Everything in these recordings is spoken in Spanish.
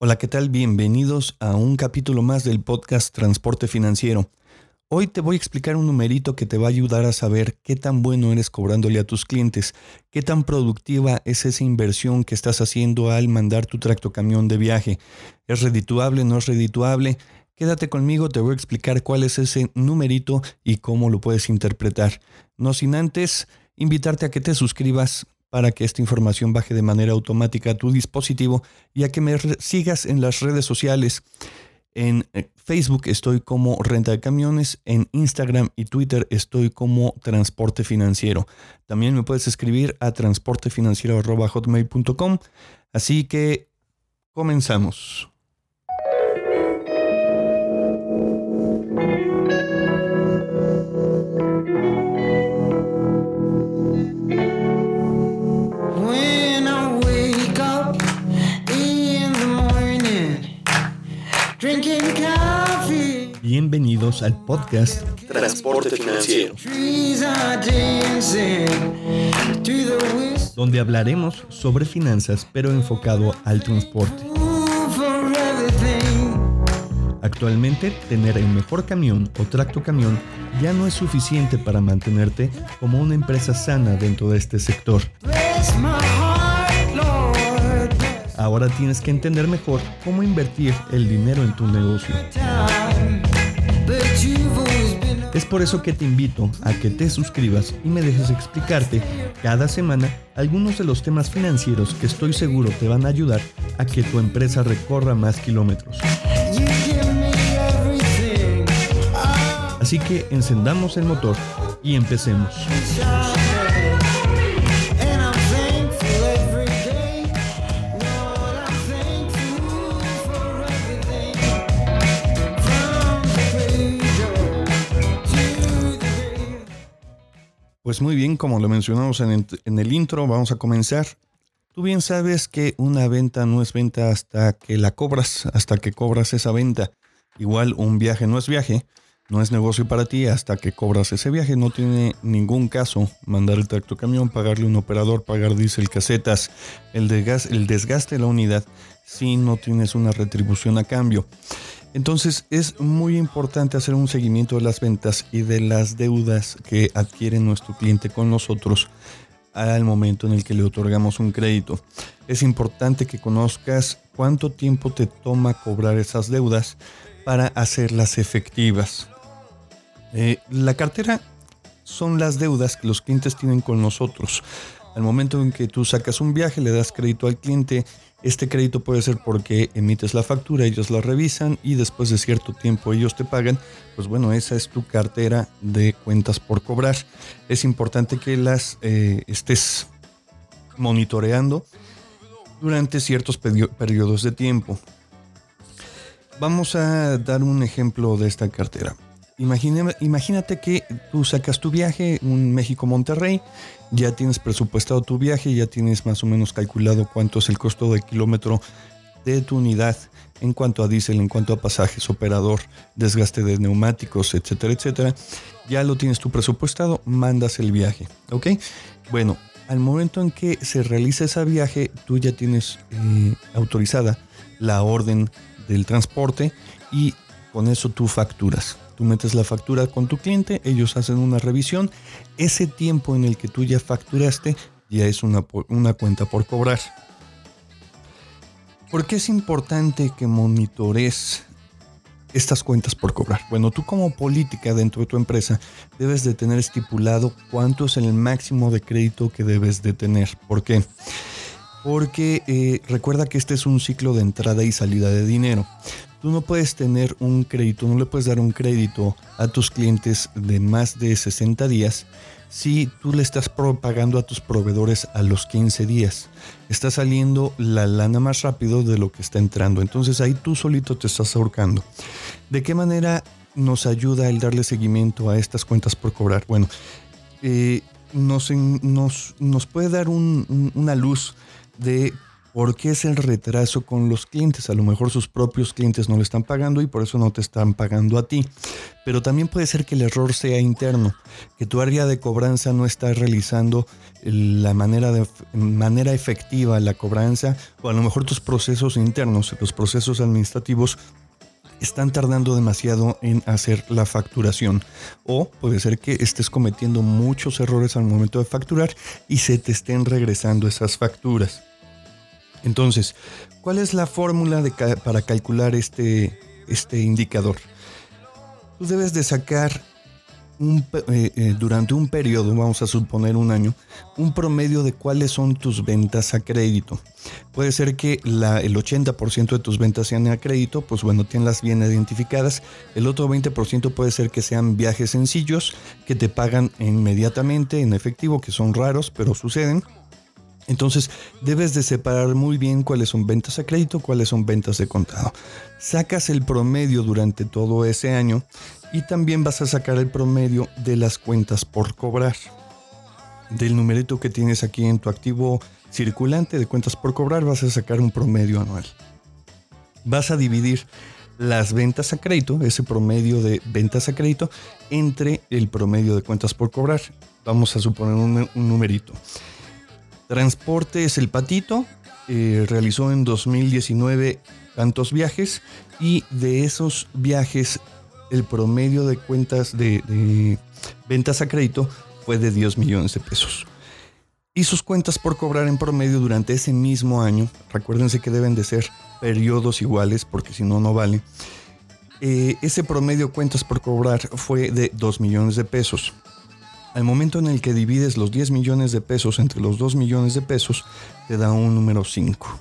Hola, ¿qué tal? Bienvenidos a un capítulo más del podcast Transporte Financiero. Hoy te voy a explicar un numerito que te va a ayudar a saber qué tan bueno eres cobrándole a tus clientes, qué tan productiva es esa inversión que estás haciendo al mandar tu tractocamión de viaje. ¿Es redituable? ¿No es redituable? Quédate conmigo, te voy a explicar cuál es ese numerito y cómo lo puedes interpretar. No sin antes invitarte a que te suscribas para que esta información baje de manera automática a tu dispositivo y a que me sigas en las redes sociales. En eh, Facebook estoy como Renta de Camiones, en Instagram y Twitter estoy como Transporte Financiero. También me puedes escribir a transportefinanciero.hotmail.com. Así que comenzamos. Bienvenidos al podcast Transporte Financiero, donde hablaremos sobre finanzas pero enfocado al transporte. Actualmente, tener el mejor camión o tracto camión ya no es suficiente para mantenerte como una empresa sana dentro de este sector. Ahora tienes que entender mejor cómo invertir el dinero en tu negocio. Es por eso que te invito a que te suscribas y me dejes explicarte cada semana algunos de los temas financieros que estoy seguro te van a ayudar a que tu empresa recorra más kilómetros. Así que encendamos el motor y empecemos. Pues muy bien, como lo mencionamos en el, intro, vamos a comenzar. Tú bien sabes que una venta no es venta hasta que la cobras, hasta que cobras esa venta. Igual un viaje no es viaje, no es negocio para ti hasta que cobras ese viaje. No tiene ningún caso mandar el tracto camión, pagarle un operador, pagar diésel, casetas, el desgaste, el desgaste de la unidad si no tienes una retribución a cambio. Entonces es muy importante hacer un seguimiento de las ventas y de las deudas que adquiere nuestro cliente con nosotros al momento en el que le otorgamos un crédito. Es importante que conozcas cuánto tiempo te toma cobrar esas deudas para hacerlas efectivas. Eh, la cartera son las deudas que los clientes tienen con nosotros. Al momento en que tú sacas un viaje, le das crédito al cliente este crédito puede ser porque emites la factura, ellos la revisan y después de cierto tiempo ellos te pagan. Pues bueno, esa es tu cartera de cuentas por cobrar. Es importante que las eh, estés monitoreando durante ciertos periodos de tiempo. Vamos a dar un ejemplo de esta cartera imagínate que tú sacas tu viaje, un México-Monterrey, ya tienes presupuestado tu viaje, ya tienes más o menos calculado cuánto es el costo de kilómetro de tu unidad en cuanto a diésel, en cuanto a pasajes, operador, desgaste de neumáticos, etcétera, etcétera. Ya lo tienes tu presupuestado, mandas el viaje, ¿ok? Bueno, al momento en que se realiza ese viaje, tú ya tienes eh, autorizada la orden del transporte y con eso tú facturas. Tú metes la factura con tu cliente, ellos hacen una revisión. Ese tiempo en el que tú ya facturaste ya es una, cuenta por cobrar. ¿Por qué es importante que monitores estas cuentas por cobrar? Bueno, tú como política dentro de tu empresa debes de tener estipulado cuánto es el máximo de crédito que debes de tener. ¿Por qué? Porque eh, recuerda que este es un ciclo de entrada y salida de dinero. Tú no puedes tener un crédito, no le puedes dar un crédito a tus clientes de más de 60 días si tú le estás pagando a tus proveedores a los 15 días. Está saliendo la lana más rápido de lo que está entrando. Entonces ahí tú solito te estás ahorcando. ¿De qué manera nos ayuda el darle seguimiento a estas cuentas por cobrar? Bueno, eh, nos, nos, puede dar una luz de ¿Por qué es el retraso con los clientes? A lo mejor sus propios clientes no le están pagando y por eso no te están pagando a ti. Pero también puede ser que el error sea interno, que tu área de cobranza no está realizando la manera, de, manera efectiva la cobranza o a lo mejor tus procesos internos, los procesos administrativos están tardando demasiado en hacer la facturación. O puede ser que estés cometiendo muchos errores al momento de facturar y se te estén regresando esas facturas. Entonces, ¿cuál es la fórmula para calcular este, este indicador? Tú debes de sacar eh, eh, durante un periodo, vamos a suponer un año, un promedio de cuáles son tus ventas a crédito. Puede ser que la, el 80% de tus ventas sean a crédito, pues bueno, las bien identificadas. El otro 20% puede ser que sean viajes sencillos que te pagan inmediatamente en efectivo, que son raros, pero suceden. Entonces debes de separar muy bien cuáles son ventas a crédito, cuáles son ventas de contado. Sacas el promedio durante todo ese año y también vas a sacar el promedio de las cuentas por cobrar. Del numerito que tienes aquí en tu activo circulante de cuentas por cobrar vas a sacar un promedio anual. Vas a dividir las ventas a crédito, ese promedio de ventas a crédito, entre el promedio de cuentas por cobrar. Vamos a suponer un, numerito. Transporte es el patito, eh, realizó en 2019 tantos viajes y de esos viajes el promedio de cuentas de, ventas a crédito fue de 10 millones de pesos. Y sus cuentas por cobrar en promedio durante ese mismo año, recuérdense que deben de ser periodos iguales porque si no, no vale. Eh, ese promedio cuentas por cobrar fue de 2 millones de pesos. Al momento en el que divides los 10 millones de pesos entre los 2 millones de pesos, te da un número 5.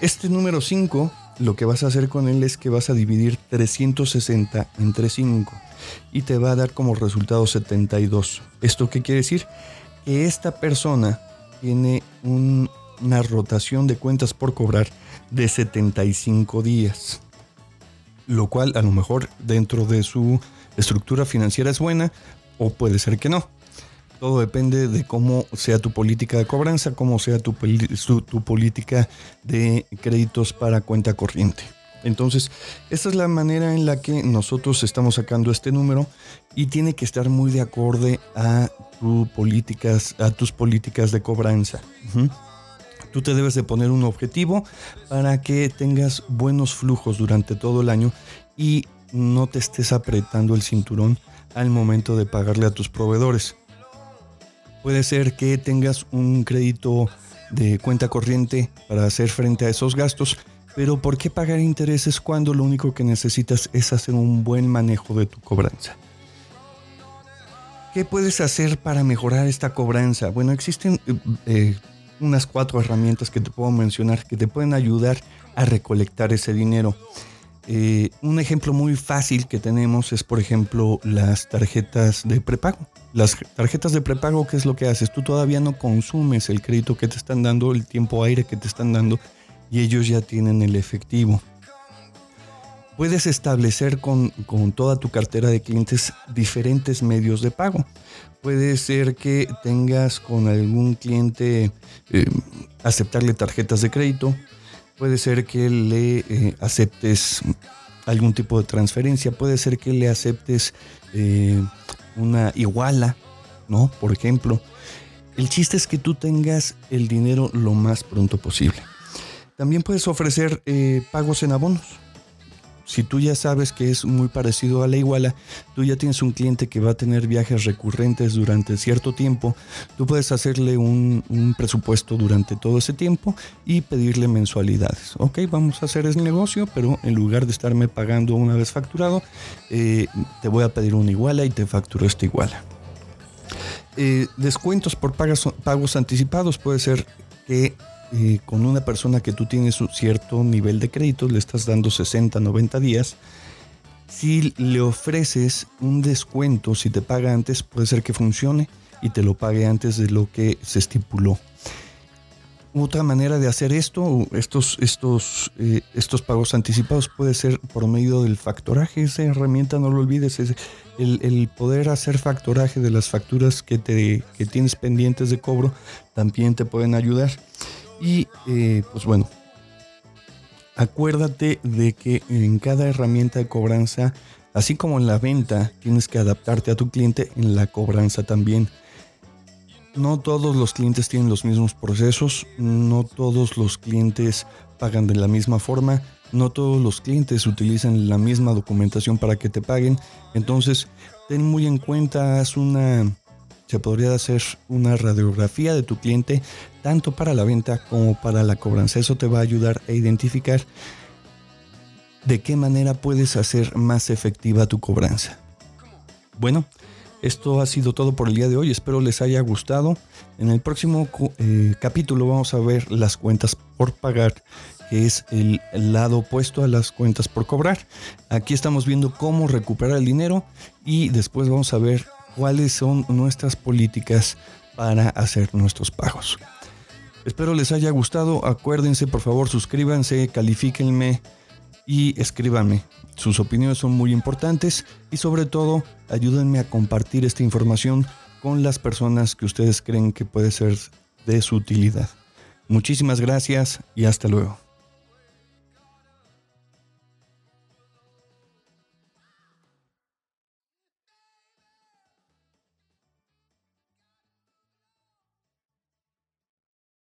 Este número 5, lo que vas a hacer con él es que vas a dividir 360 entre 5 y te va a dar como resultado 72. ¿Esto qué quiere decir? Que esta persona tiene una rotación de cuentas por cobrar de 75 días. Lo cual a lo mejor dentro de su estructura financiera es buena, o puede ser que no. Todo depende de cómo sea tu política de cobranza, cómo sea tu, política de créditos para cuenta corriente. Entonces, esta es la manera en la que nosotros estamos sacando este número y tiene que estar muy de acorde a tus políticas de cobranza. Tú te debes de poner un objetivo para que tengas buenos flujos durante todo el año y no te estés apretando el cinturón al momento de pagarle a tus proveedores. Puede ser que tengas un crédito de cuenta corriente para hacer frente a esos gastos, pero ¿por qué pagar intereses cuando lo único que necesitas es hacer un buen manejo de tu cobranza? ¿Qué puedes hacer para mejorar esta cobranza? Bueno, existen eh, eh, unas cuatro herramientas que te puedo mencionar que te pueden ayudar a recolectar ese dinero. Eh, un ejemplo muy fácil que tenemos es, por ejemplo, las tarjetas de prepago. Las tarjetas de prepago, ¿qué es lo que haces? Tú todavía no consumes el crédito que te están dando, el tiempo aire que te están dando, y ellos ya tienen el efectivo. Puedes establecer con, toda tu cartera de clientes diferentes medios de pago. Puede ser que tengas con algún cliente eh, aceptarle tarjetas de crédito, Puede ser que le eh, aceptes algún tipo de transferencia, puede ser que le aceptes eh, una iguala, ¿no? Por ejemplo. El chiste es que tú tengas el dinero lo más pronto posible. También puedes ofrecer eh, pagos en abonos si tú ya sabes que es muy parecido a la iguala, tú ya tienes un cliente que va a tener viajes recurrentes durante cierto tiempo, tú puedes hacerle un, presupuesto durante todo ese tiempo y pedirle mensualidades. Ok, vamos a hacer ese negocio, pero en lugar de estarme pagando una vez facturado, eh, te voy a pedir una iguala y te facturo esta iguala. Eh, descuentos por pagos anticipados puede ser que eh, con una persona que tú tienes un cierto nivel de crédito, le estás dando 60, 90 días, si le ofreces un descuento, si te paga antes, puede ser que funcione y te lo pague antes de lo que se estipuló. Otra manera de hacer esto, estos, estos, eh, estos pagos anticipados puede ser por medio del factoraje. Esa herramienta, no lo olvides, es el, el, poder hacer factoraje de las facturas que, te, que tienes pendientes de cobro también te pueden ayudar. Y eh, pues bueno, acuérdate de que en cada herramienta de cobranza, así como en la venta, tienes que adaptarte a tu cliente, en la cobranza también. No todos los clientes tienen los mismos procesos, no todos los clientes pagan de la misma forma, no todos los clientes utilizan la misma documentación para que te paguen. Entonces, ten muy en cuenta, haz una, se podría hacer una radiografía de tu cliente, tanto para la venta como para la cobranza. Eso te va a ayudar a identificar de qué manera puedes hacer más efectiva tu cobranza. Bueno, esto ha sido todo por el día de hoy. Espero les haya gustado. En el próximo eh, capítulo vamos a ver las cuentas por pagar, que es el, lado opuesto a las cuentas por cobrar. Aquí estamos viendo cómo recuperar el dinero y después vamos a ver cuáles son nuestras políticas para hacer nuestros pagos. Espero les haya gustado. Acuérdense, por favor, suscríbanse, califíquenme y escríbanme. Sus opiniones son muy importantes y sobre todo ayúdenme a compartir esta información con las personas que ustedes creen que puede ser de su utilidad. Muchísimas gracias y hasta luego.